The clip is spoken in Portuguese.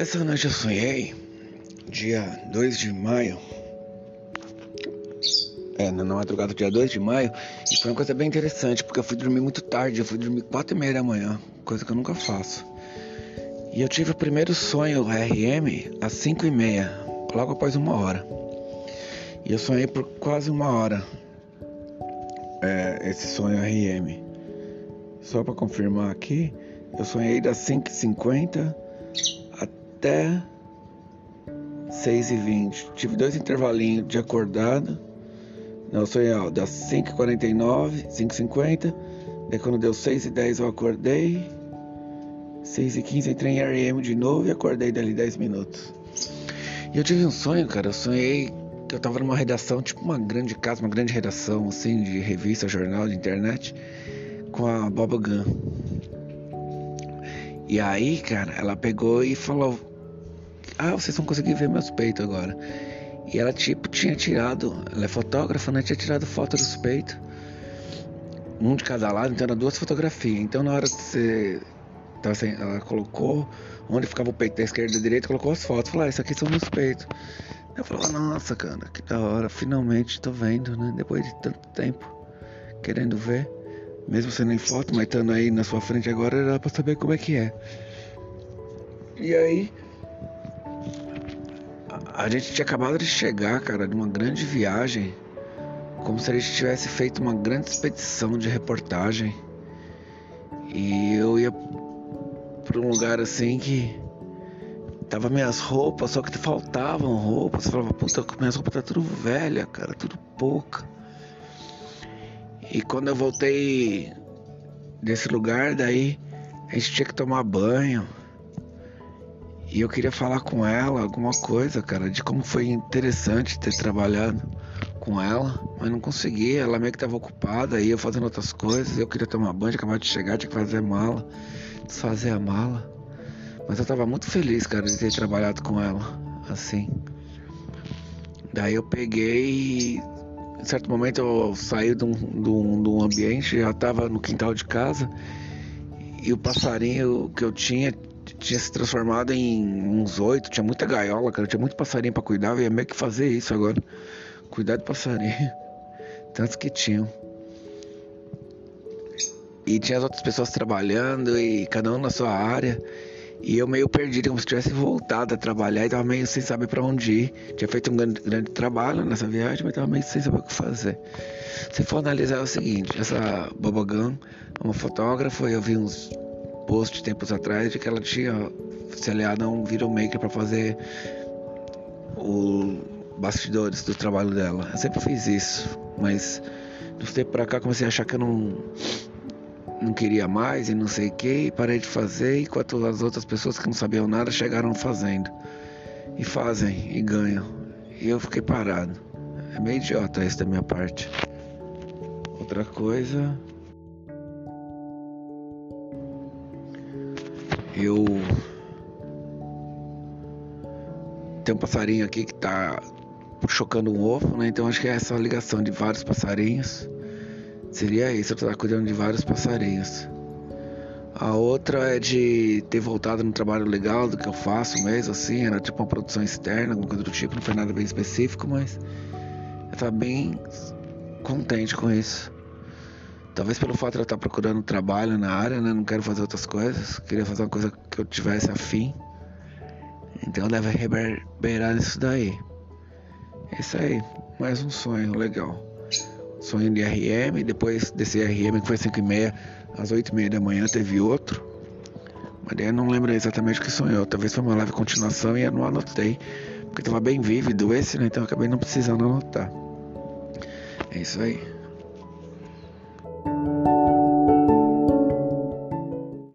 Essa noite eu sonhei, dia 2 de maio. É, na madrugada do dia 2 de maio. E foi uma coisa bem interessante, porque eu fui dormir muito tarde. Eu fui dormir 4 e meia da manhã, coisa que eu nunca faço. E eu tive o primeiro sonho RM às 5 e meia, logo após uma hora. E eu sonhei por quase uma hora é, esse sonho RM. Só para confirmar aqui, eu sonhei das 5h50 até 6h20. Tive dois intervalinhos de acordado. Não, sonhei ó, das 5h49, 5h50. Daí quando deu 6h10 eu acordei. 6h15 entrei em RM de novo e acordei dali 10 minutos. E eu tive um sonho, cara. Eu sonhei que eu tava numa redação, tipo uma grande casa, uma grande redação, assim, de revista, jornal, de internet, com a Boba Gun. E aí, cara, ela pegou e falou: Ah, vocês vão conseguir ver meus peitos agora. E ela, tipo, tinha tirado, ela é fotógrafa, né? Tinha tirado foto dos peitos, um de cada lado, então era duas fotografias. Então, na hora que você. Tava assim, ela colocou onde ficava o peito da esquerda e da direita, colocou as fotos. Falou: Ah, isso aqui são meus peitos. Eu falava: Nossa, cara, que da hora, finalmente tô vendo, né? Depois de tanto tempo, querendo ver. Mesmo sendo em foto, mas estando aí na sua frente agora, era pra saber como é que é. E aí. A, gente tinha acabado de chegar, cara, de uma grande viagem. Como se a gente tivesse feito uma grande expedição de reportagem. E eu ia pra um lugar assim que. Tava minhas roupas, só que faltavam roupas. Eu falava, puta, minhas roupas tá tudo velha, cara, tudo pouca. E quando eu voltei desse lugar, daí a gente tinha que tomar banho. E eu queria falar com ela alguma coisa, cara, de como foi interessante ter trabalhado com ela, mas não conseguia. Ela meio que estava ocupada, ia fazendo outras coisas. Eu queria tomar banho, acabava de chegar, tinha que fazer mala, desfazer a mala. Mas eu estava muito feliz, cara, de ter trabalhado com ela, assim. Daí eu peguei em certo momento eu saí de um, de um, de um ambiente, já estava no quintal de casa, e o passarinho que eu tinha tinha se transformado em uns oito, tinha muita gaiola, cara, tinha muito passarinho para cuidar, eu ia meio que fazer isso agora. Cuidar de passarinho. Tantos que tinham. E tinha as outras pessoas trabalhando e cada um na sua área. E eu meio perdido, como se tivesse voltado a trabalhar e tava meio sem saber para onde ir. Tinha feito um grande, grande, trabalho nessa viagem, mas tava meio sem saber o que fazer. Se for analisar é o seguinte, essa Bobogã é uma fotógrafa, eu vi uns posts tempos atrás de que ela tinha se aliado a um videomaker para fazer o bastidores do trabalho dela. Eu sempre fiz isso, mas do tempo pra cá comecei a achar que eu não não queria mais e não sei o que, e parei de fazer, enquanto as outras pessoas que não sabiam nada chegaram fazendo. E fazem e ganham. E eu fiquei parado. É meio idiota isso da minha parte. Outra coisa. Eu. Tem um passarinho aqui que tá chocando um ovo, né? Então acho que é essa ligação de vários passarinhos. Seria isso, eu estar cuidando de vários passarinhos. A outra é de ter voltado no trabalho legal do que eu faço mesmo, assim, era tipo uma produção externa, alguma coisa do tipo, não foi nada bem específico, mas eu tava bem contente com isso. Talvez pelo fato de eu estar procurando trabalho na área, né? Não quero fazer outras coisas, queria fazer uma coisa que eu tivesse afim. Então deve reverberar nisso daí. É isso aí, mais um sonho legal sonho de RM, depois desse RM que foi 5 e meia, às 8 e meia da manhã teve outro. Mas daí eu não lembro exatamente o que sonhou. Talvez foi uma live continuação e eu não anotei. Porque estava bem vívido esse, né? Então eu acabei não precisando anotar. É isso aí.